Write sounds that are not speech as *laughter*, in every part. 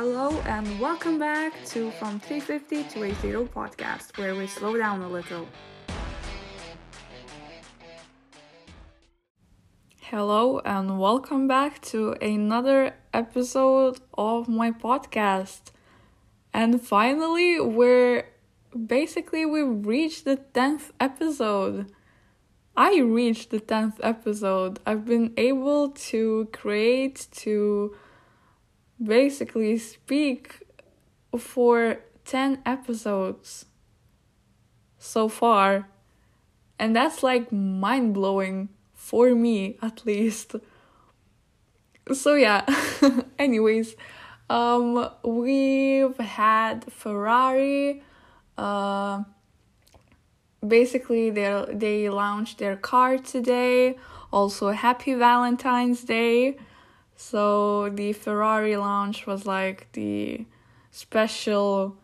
Hello and welcome back to From 350 to 80 podcast, where we slow down a little. Hello and welcome back to another episode of my podcast. And finally, we're basically we reached the 10th episode. I reached the 10th episode. I've been able to create to basically speak for 10 episodes so far. And that's like mind blowing for me, at least. So, yeah, *laughs* anyways, um, we've had Ferrari. Uh, basically, they they launched their car today. Also, happy Valentine's Day. So the Ferrari launch was like the special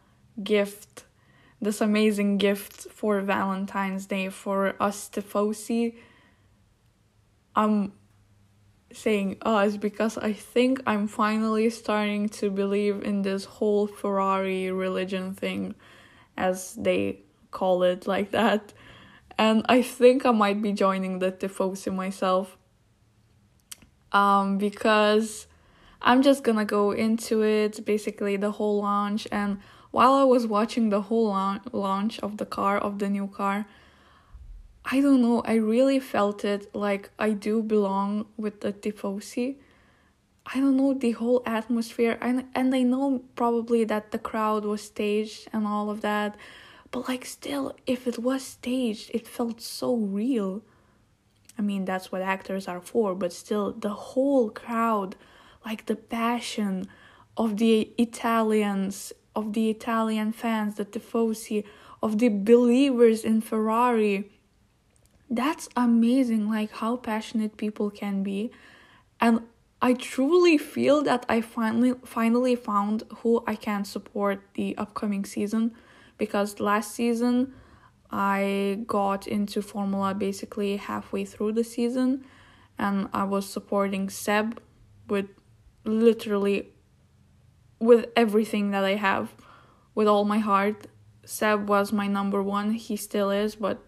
gift, this amazing gift for Valentine's Day for us Tifosi. I'm saying us because I think I'm finally starting to believe in this whole Ferrari religion thing, as they call it like that. And I think I might be joining the Tifosi myself um, because I'm just gonna go into it basically the whole launch. And while I was watching the whole launch of the car, of the new car, I don't know, I really felt it like I do belong with the Tifosi. I don't know the whole atmosphere and and I know probably that the crowd was staged and all of that but like still if it was staged it felt so real I mean, that's what actors are for, but still, the whole crowd, like the passion of the Italians, of the Italian fans, the tifosi, of the believers in Ferrari. That's amazing, like how passionate people can be. And I truly feel that I finally finally found who I can support the upcoming season because last season I got into Formula basically halfway through the season and I was supporting Seb with literally with everything that I have with all my heart. Seb was my number one, he still is, but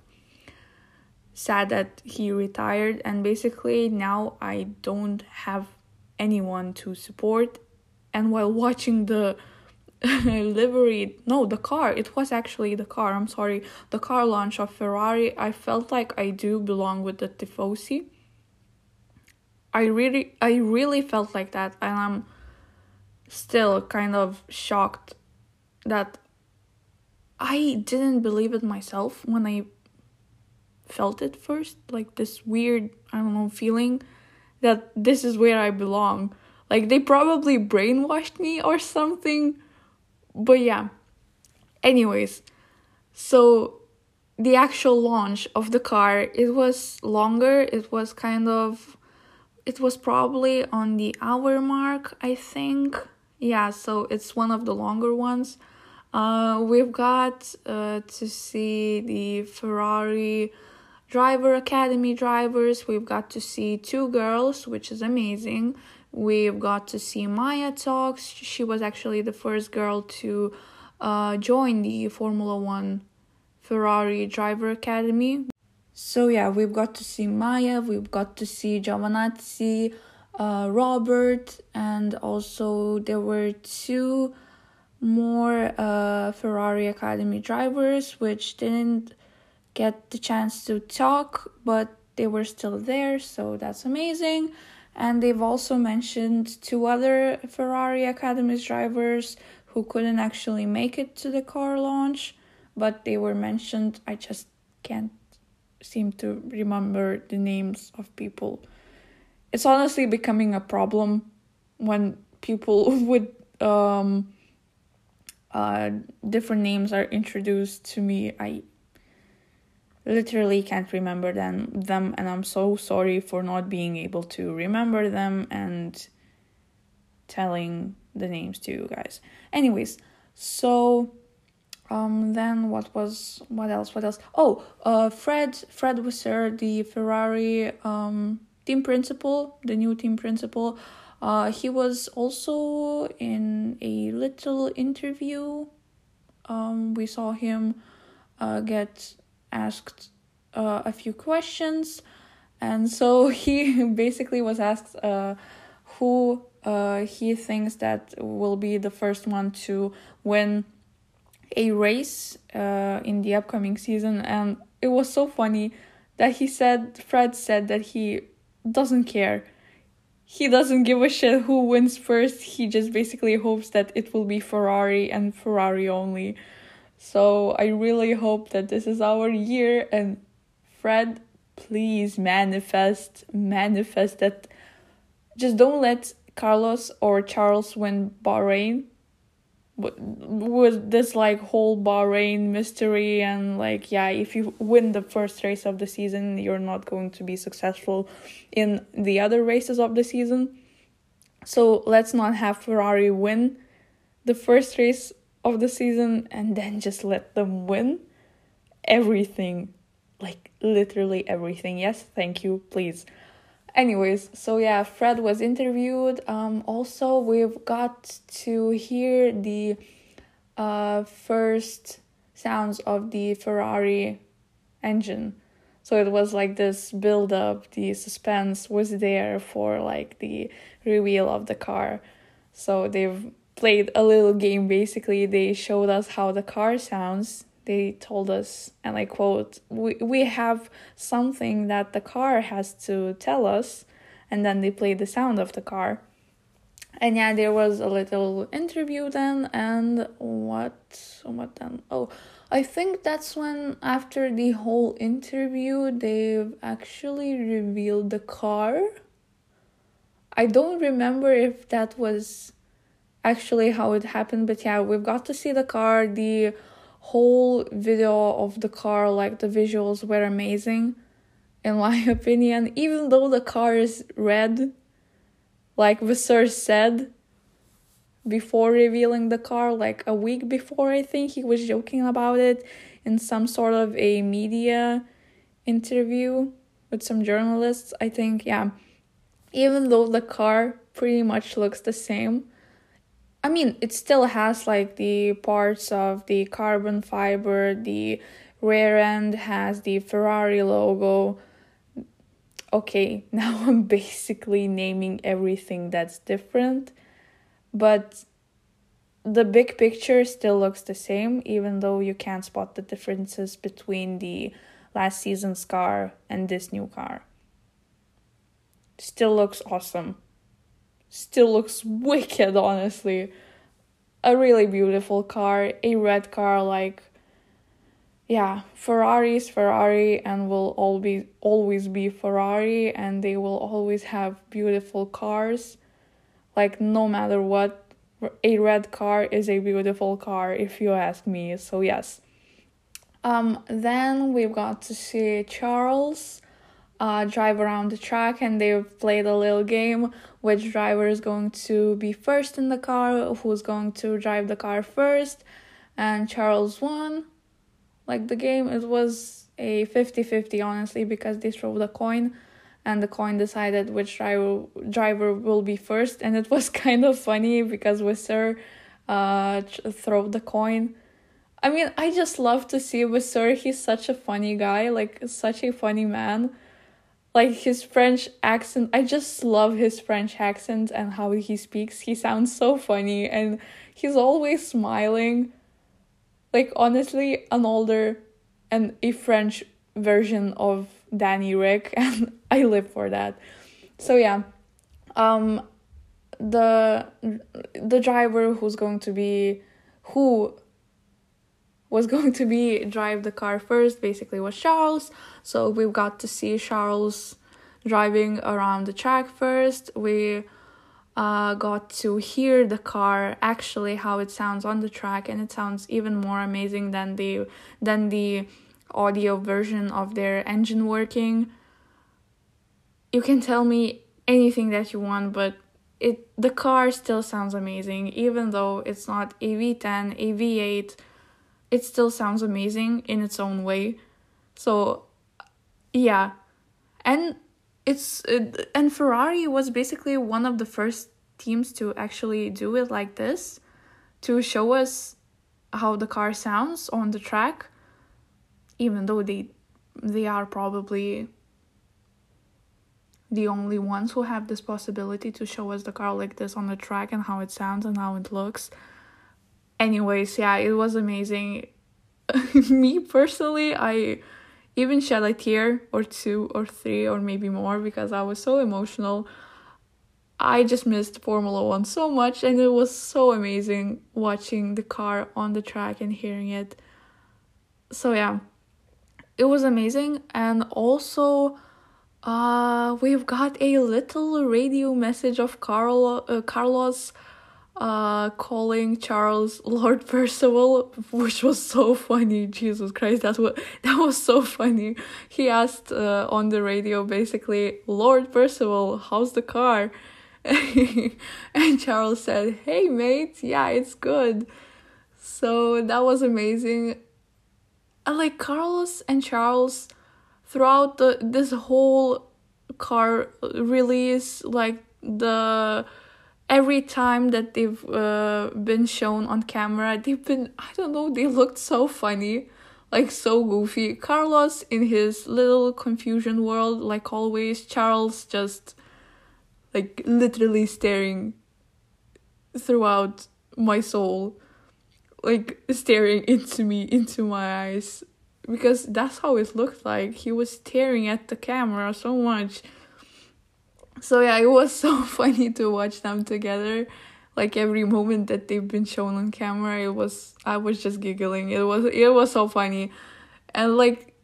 sad that he retired and basically now I don't have anyone to support and while watching the *laughs* livery no the car. It was actually the car. I'm sorry. The car launch of ferrari i felt like i do belong with the tifosi. I really i really felt like that and i'm still kind of shocked that i didn't believe it myself when i felt it first like this weird i don't know feeling that this is where i belong. Like they probably brainwashed me or something but yeah. Anyways so the actual launch of the car it was longer. It was kind of it was probably on the hour mark i think. Yeah so it's one of the longer ones. Uh, we've got uh, to see the ferrari driver academy drivers. We've got to see two girls which is amazing We've got to see Maya talks. She was actually the first girl to uh, join the Formula One Ferrari Driver Academy. So yeah, we've got to see Maya, we've got to see Giovinazzi, uh, Robert, and also there were two more uh, Ferrari Academy drivers which didn't get the chance to talk, but they were still there, so that's amazing and they've also mentioned two other Ferrari Academy's drivers who couldn't actually make it to the car launch, but they were mentioned. I just can't seem to remember the names of people. It's honestly becoming a problem when people *laughs* with um, uh, different names are introduced to me. I literally can't remember them them and I'm so sorry for not being able to remember them and telling the names to you guys. Anyways, so um then what was what else what else oh uh fred fred Vasseur the ferrari um team principal the new team principal Uh, he was also in a little interview. Um, we saw him uh, get asked uh, a few questions, and so *laughs* he basically was asked uh, who uh, he thinks that will be the first one to win a race uh, in the upcoming season, and it was so funny that he said Fred said that he doesn't care. He doesn't give a shit who wins first. He just basically hopes that it will be Ferrari and Ferrari only. So I really hope that this is our year and Fred, please manifest, manifest that. Just don't let Carlos or Charles win Bahrain with this like whole Bahrain mystery and like yeah if you win the first race of the season you're not going to be successful in the other races of the season so let's not have Ferrari win the first race of the season and then just let them win everything. Like literally everything. Yes thank you. Please. Anyways so yeah fred was interviewed. Um also we've got to hear the uh first sounds of the ferrari engine. So it was like this build up the suspense was there for like the reveal of the car. So they've played a little game basically. They showed us how the car sounds. They told us and i quote we, we have something that the car has to tell us. And then they played the sound of the car. And yeah there was a little interview then and what what then? Oh i think that's when after the whole interview they've actually revealed the car. I don't remember if that was actually how it happened but yeah we've got to see the car the whole video of the car, like the visuals were amazing, in *laughs* my opinion. Even though the car is red, like Vasseur said before revealing the car, like a week before, I think he was joking about it in some sort of a media interview with some journalists. I think, yeah, even though the car pretty much looks the same, I mean, it still has like the parts of the carbon fiber, the rear end has the Ferrari logo. Okay, *laughs* now I'm basically naming everything that's different, but the big picture still looks the same, even though you can't spot the differences between the last season's car and this new car. Still looks awesome still looks wicked, honestly. A really beautiful car, a red car, like yeah, Ferrari is Ferrari and will be always be Ferrari and they will always have beautiful cars. Like no matter what, a red car is a beautiful car if you ask me. So yes. Um then we've got to see Charles uh, drive around the track and they've played a little game which driver is going to be first in the car who's going to drive the car first. And charles won. Like the game it was a 50-50 honestly because they threw the coin and the coin decided which driver driver will be first. And it *laughs* was kind of funny because Vasseur uh throw the coin. I mean I just love to see Vasseur he's such a funny guy like such a funny man like his French accent. I just love his French accent and how he speaks. He sounds so funny and he's always smiling. Like honestly, an older and a French version of Danny Ric *laughs* and I live for that. So yeah. Um the the driver who's going to be who was going to be drive the car first basically was Charles. So we got to see Charles driving around the track first. We uh, got to hear the car actually how it sounds on the track and it sounds even more amazing than the than the audio version of their engine working. You can tell me anything that you want, but it the car still sounds amazing even though it's not a V10, a V8 it still sounds amazing in its own way. So, yeah. And it's it, and Ferrari was basically one of the first teams to actually do it like this to show us how the car sounds on the track even though they they are probably the only ones who have this possibility to show us the car like this on the track and how it sounds and how it looks. Anyways, yeah, it was amazing. *laughs* Me personally, I even shed a tear or two or three or maybe more because I was so emotional. I just missed Formula One so much, and it was so amazing watching the car on the track and hearing it. So, yeah, it was amazing, and also uh, we've got a little radio message of Carlo, uh, Carlos uh, calling Charles Lord Perceval, which was so funny. Jesus Christ, that was that was so funny. He asked uh, on the radio basically, Lord Perceval, how's the car? *laughs* and Charles said, Hey mate, yeah, it's good. So that was amazing. And like Carlos and Charles throughout the this whole car release like the every time that they've uh, been shown on camera they've been i don't know they looked so funny like so goofy carlos in his little confusion world like always charles just like literally staring throughout my soul like staring *laughs* into me into my eyes because that's how it looked like. He was staring at the camera so much. So yeah, it was *laughs* so funny to watch them together. Like every moment that they've been shown on camera, it was I was just giggling. It was it was so funny. And like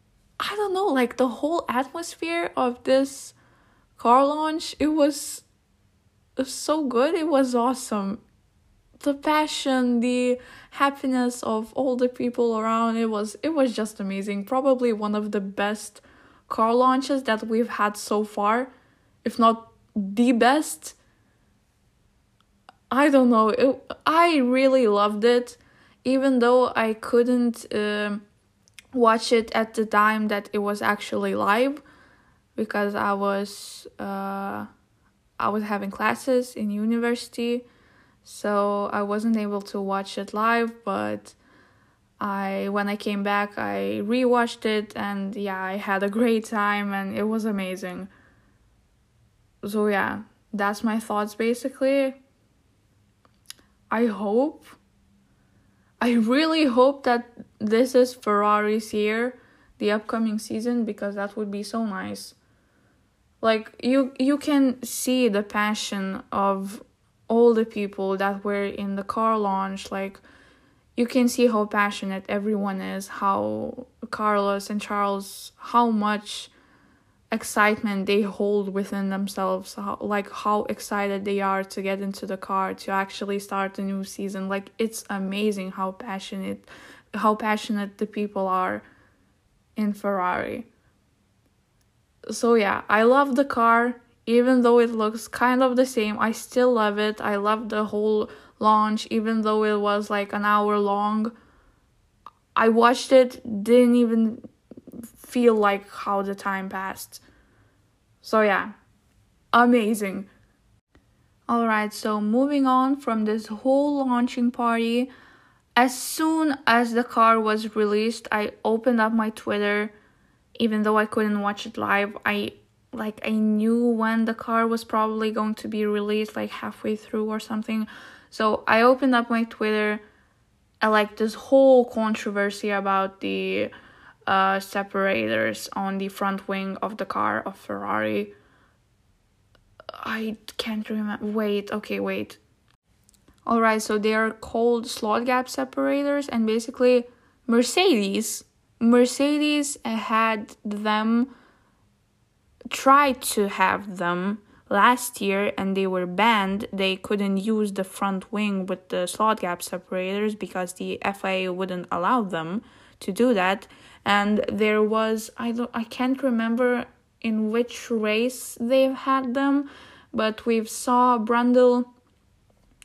I don't know, like the whole atmosphere of this car launch, it was so good. It was awesome the passion, the happiness of all the people around. It was it was just amazing. Probably one of the best car launches that we've had so far, if not the best. I don't know. It, I really loved it, even though I couldn't uh, watch it at the time that it was actually live, because I was uh, I was having classes in university so I wasn't able to watch it live, but I when I came back I rewatched it and yeah, I had a great time and it was amazing. So yeah, that's my thoughts basically. I hope I really hope that this is Ferrari's year, the upcoming season because that would be so nice. Like you you can see the passion of all the people that were in the car launch like you can see how passionate everyone is how carlos and charles how much excitement they hold within themselves how, like how excited they are to get into the car to actually start a new season like it's amazing how passionate how passionate the people are in ferrari so yeah i love the car even though it looks kind of the same, I still love it. I love the whole launch, even though it was like an hour long. I watched it, didn't even feel like how the time passed. So, yeah, amazing. Alright, so moving on from this whole launching party, as soon as the car was released, I opened up my Twitter. Even though I couldn't watch it live, I like I knew when the car was probably going to be released, like halfway through or something. So I opened up my Twitter and like this whole controversy about the uh, separators on the front wing of the car of Ferrari. I can't remember. Wait, okay, wait. Alright, so they are called slot gap separators, and basically, Mercedes, Mercedes had them tried to have them last year and they were banned. They couldn't use the front wing with the slot gap separators because the FIA wouldn't allow them to do that. And there was I don't I can't remember in which race they've had them, but we've saw Brundle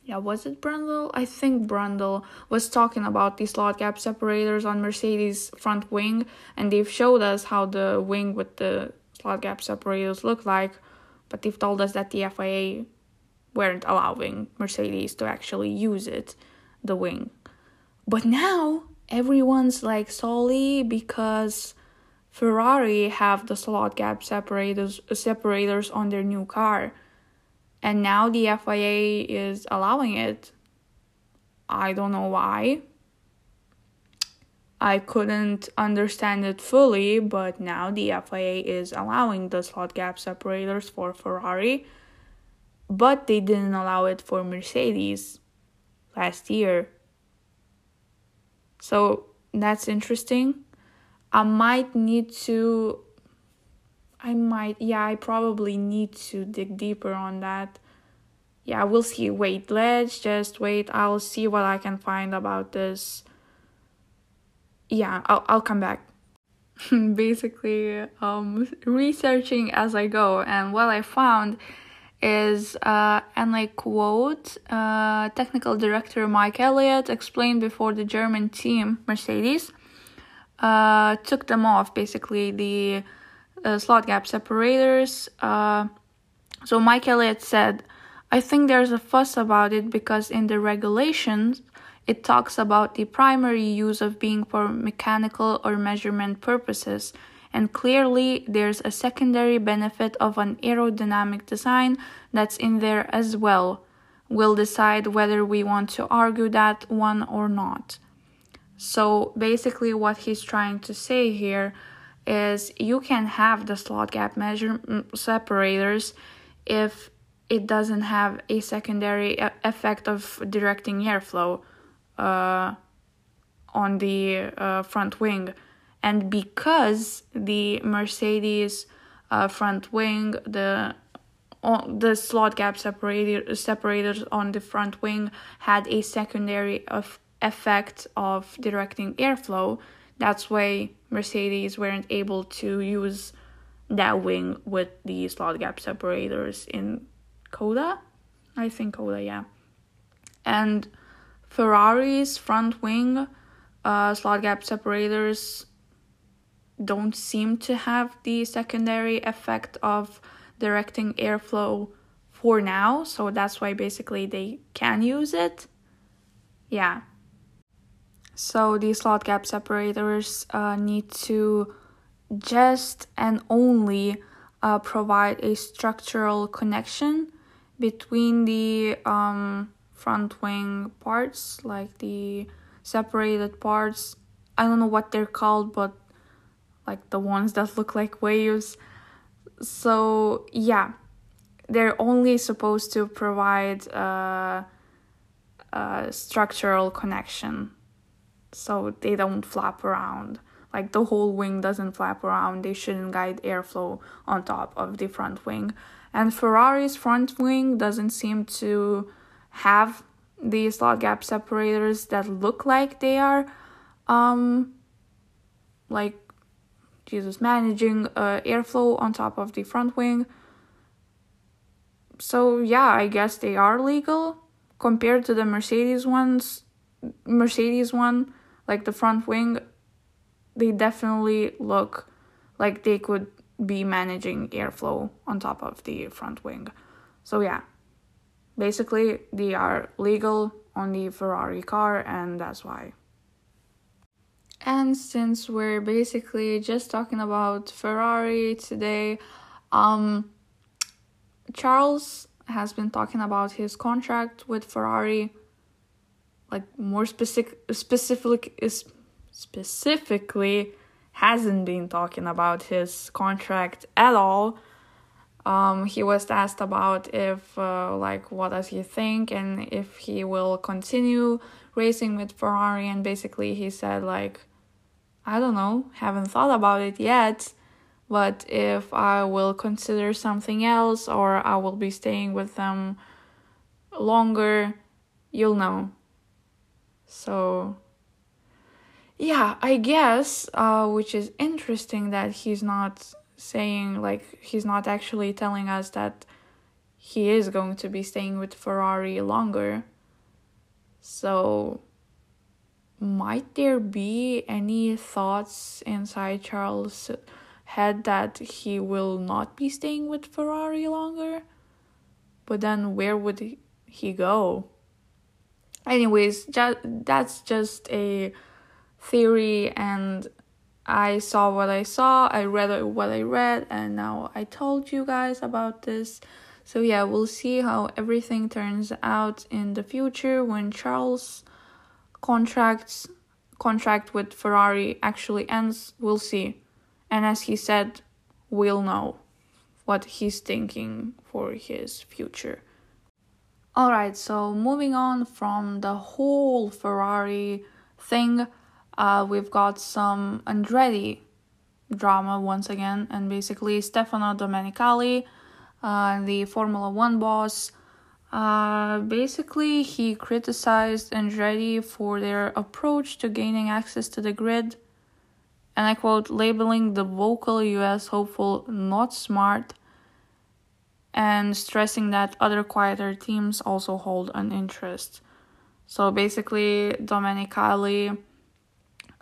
yeah, was it Brundle? I think Brundle was talking about the slot gap separators on Mercedes front wing, and they've showed us how the wing with the slot gap separators look like, but they've told us that the FIA weren't allowing Mercedes to actually use it, the wing. But now everyone's like solely because Ferrari have the slot gap separators separators on their new car. And now the FIA is allowing it. I don't know why. I couldn't understand it fully, but now the FIA is allowing the slot gap separators for Ferrari, but they didn't allow it for Mercedes last year. So that's interesting. I might need to. I might, yeah, I probably need to dig deeper on that. Yeah, we'll see. Wait, let's just wait. I'll see what I can find about this. Yeah, I'll, I'll come back. *laughs* Basically, um, researching as I go, and what I found is, uh, and I quote, uh, technical director Mike Elliott explained before the German team Mercedes uh, took them off, basically, the uh, slot gap separators. Uh, so Mike Elliott said, I think there's a fuss about it because in the regulations, it talks about the primary use of being for mechanical or measurement purposes and clearly there's a secondary benefit of an aerodynamic design that's in there as well. We'll decide whether we want to argue that one or not. So basically, what he's trying to say here is you can have the slot gap measure mm, separators if it doesn't have a secondary effect of directing airflow uh, on the uh, front wing and because the Mercedes uh, front wing, the the slot gap separator, separators on the front wing had a secondary of effect of directing airflow. That's why Mercedes weren't able to use that wing with the slot gap separators in COTA. I think COTA, yeah. And Ferrari's front wing uh, slot gap separators don't seem to have the secondary effect of directing airflow for now, so that's why basically they can use it. Yeah. So these slot gap separators uh, need to just and only uh, provide a structural connection between the um, front wing parts, like the separated parts. I don't know what they're called, but like the ones that look like waves. So, yeah, they're only supposed to provide a, a structural connection so they don't flap around. Like the whole wing doesn't flap around, they shouldn't guide airflow on top of the front wing. And Ferrari's front wing doesn't seem to have the slot gap separators that look like they are um like Jesus, managing uh, airflow on top of the front wing. So yeah, I guess they are legal compared to the Mercedes ones. Mercedes one, like the front wing, they definitely look like they could be managing airflow on top of the front wing. So yeah, basically they are legal on the Ferrari car, and that's why. And since we're basically just talking about Ferrari today, um, Charles has been talking about his contract with Ferrari, like more specific, specific, specifically hasn't been talking about his contract at all. Um, he was asked about if, uh, like, what does he think and if he will continue racing with Ferrari, and basically he said like I don't know, haven't thought about it yet. But if I will consider something else or I will be staying with them longer, you'll know. So, yeah, I guess, uh, which is interesting that he's not saying, like, he's not actually telling us that he is going to be staying with Ferrari longer. So, might there be any thoughts inside Charles' head that he will not be staying with Ferrari longer. But then where would he go? Anyways, just, that's just a theory and I saw what I saw, I read what I read, and now I told you guys about this. So yeah, we'll see how everything turns out in the future when Charles contracts contract with Ferrari actually ends. We'll see. And as he said, we'll know what he's thinking for his future. Alright, so moving on from the whole Ferrari thing, uh, we've got some Andretti drama once again, and basically Stefano Domenicali, uh, the Formula One boss, uh, basically he criticized Andretti for their approach to gaining access to the grid and I quote, labeling the vocal US hopeful not smart and stressing that other quieter teams also hold an interest. So basically, Domenicali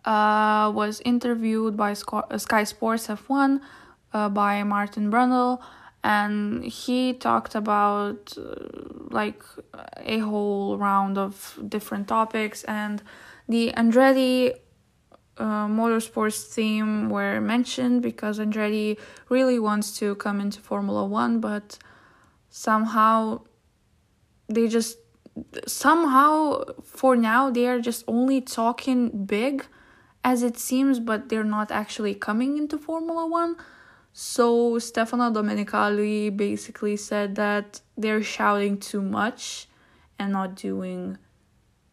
uh, was interviewed by Sky Sports F1 uh, by Martin Brundle, and he talked about uh, like a whole round of different topics. And the Andretti uh, motorsports theme were mentioned because Andretti really wants to come into Formula One, but somehow they just somehow for now they are just only talking big as it seems, but they're not actually coming into Formula One. So Stefano Domenicali basically said that they're shouting too much and not doing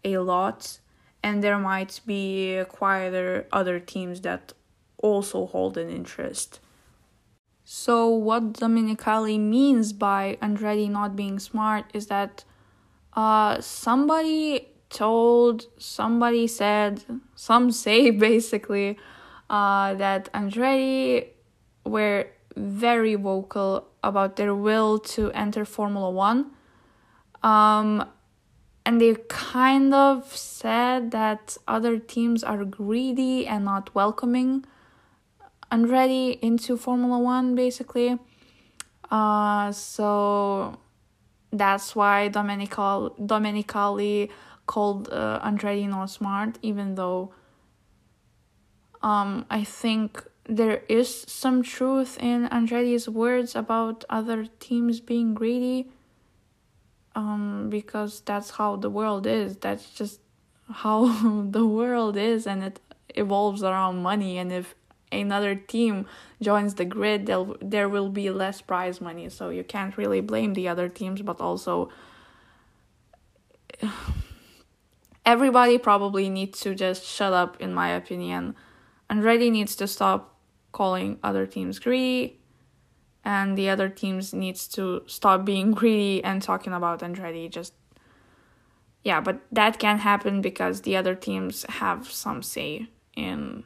a lot and there might be quieter other teams that also hold an interest. So, what Domenicali means by Andretti not being smart is that uh, somebody told, somebody said, some say *laughs* basically uh, that Andretti were very vocal about their will to enter Formula One. Um, and they kind of said that other teams are greedy and not welcoming Andretti into Formula One, basically. Uh, so that's why Domenical Domenicali called uh, Andretti not smart, even though um, I think there is some truth in Andretti's words about other teams being greedy um, because that's how the world is. That's just how *laughs* the world is, and it evolves around money. And if another team joins the grid, there there will be less prize money. So you can't really blame the other teams, but also everybody probably needs to just shut up, in my opinion. And Andretti needs to stop calling other teams greedy and the other teams needs to stop being *laughs* greedy and talking about Andretti just yeah, but that can happen because the other teams have some say in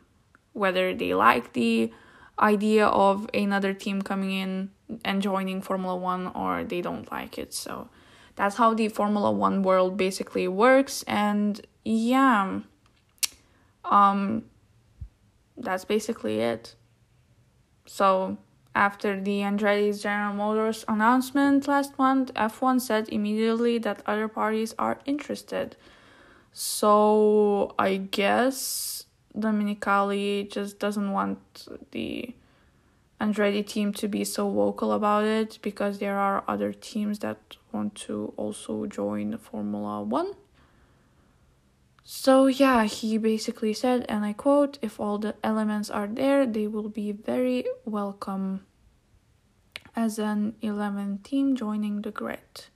whether they like the idea of another team coming in and joining Formula 1 or they don't like it. So that's how the Formula 1 world basically works and yeah. Um that's basically it. So after the Andretti's General Motors announcement last month, F1 said immediately that other parties are interested. So I guess Domenicali just doesn't want the Andretti team to be so vocal about it because there are other teams that want to also join Formula One. So, yeah, he basically said, and I quote, if all the elements are there, they will be very welcome as an 11 team joining the grid.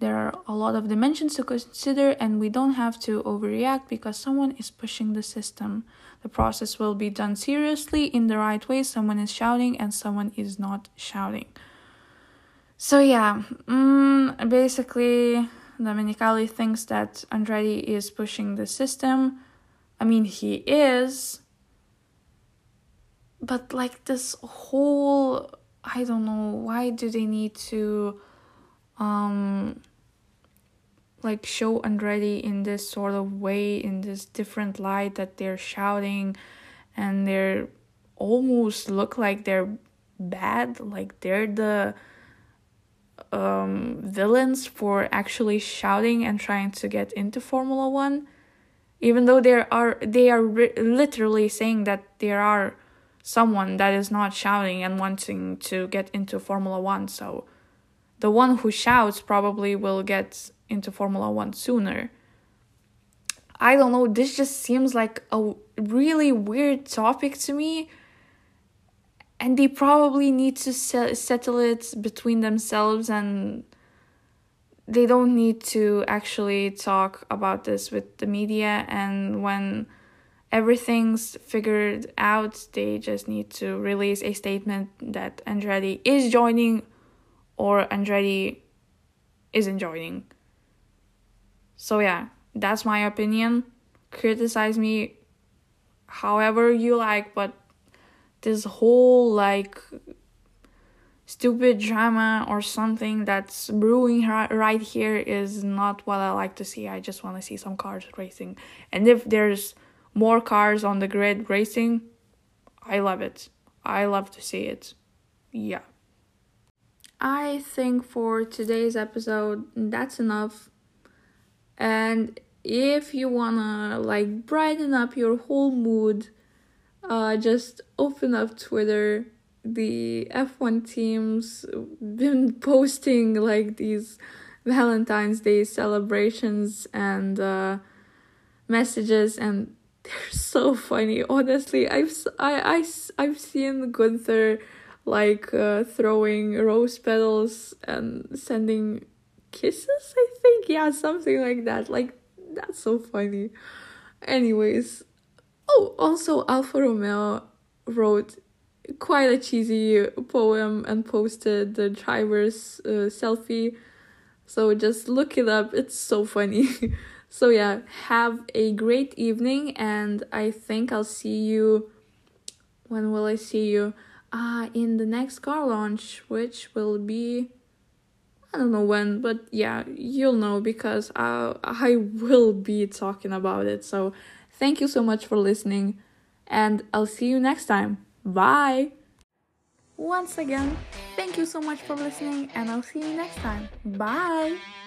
There are a lot of dimensions to consider, and we don't have to overreact because someone is pushing the system. The process will be done seriously in the right way. Someone is shouting, and someone is not shouting. So, yeah, mm, basically, Domenicali thinks that Andretti is pushing the system. I mean, he is. But, like, this whole. I don't know, why do they need to. Um, like show Andretti in this sort of way, in this different light that they're shouting and they're almost look like they're bad, like they're the um, villains for actually shouting and trying to get into Formula One, even though there are they are ri- literally saying that there are someone that is not shouting and wanting to get into Formula One. So the one who shouts probably will get into Formula One sooner. I don't know, this just seems like a really weird topic to me. And they probably need to settle it between themselves, and they don't need to actually talk about this with the media. And when everything's figured out, they just need to release a statement that Andretti is joining or Andretti isn't joining. So, yeah, that's my opinion. Criticize me however you like, but this whole like stupid drama or something that's brewing right here is not what I like to see. I just want to see some cars racing. And if there's more cars on the grid racing, I love it. I love to see it. Yeah. I think for today's episode, that's enough. And if you wanna like brighten up your whole mood, uh, just open up Twitter. The F1 teams been *laughs* posting like these Valentine's Day celebrations and uh, messages, and *laughs* they're so funny. Honestly, I've I I I've seen Gunther like uh, throwing rose petals and sending kisses i think yeah something like that like that's so funny anyways oh also alfa romeo wrote quite a cheesy poem and posted the driver's uh, selfie. So just look it up. It's so funny. *laughs* So yeah have a great evening and i think i'll see you when will i see you? Uh, in the next car launch, which will be I don't know when, but yeah, you'll know because I, I will be talking about it. So thank you so much for listening, and I'll see you next time. Bye! Once again, thank you so much for listening, and I'll see you next time. Bye!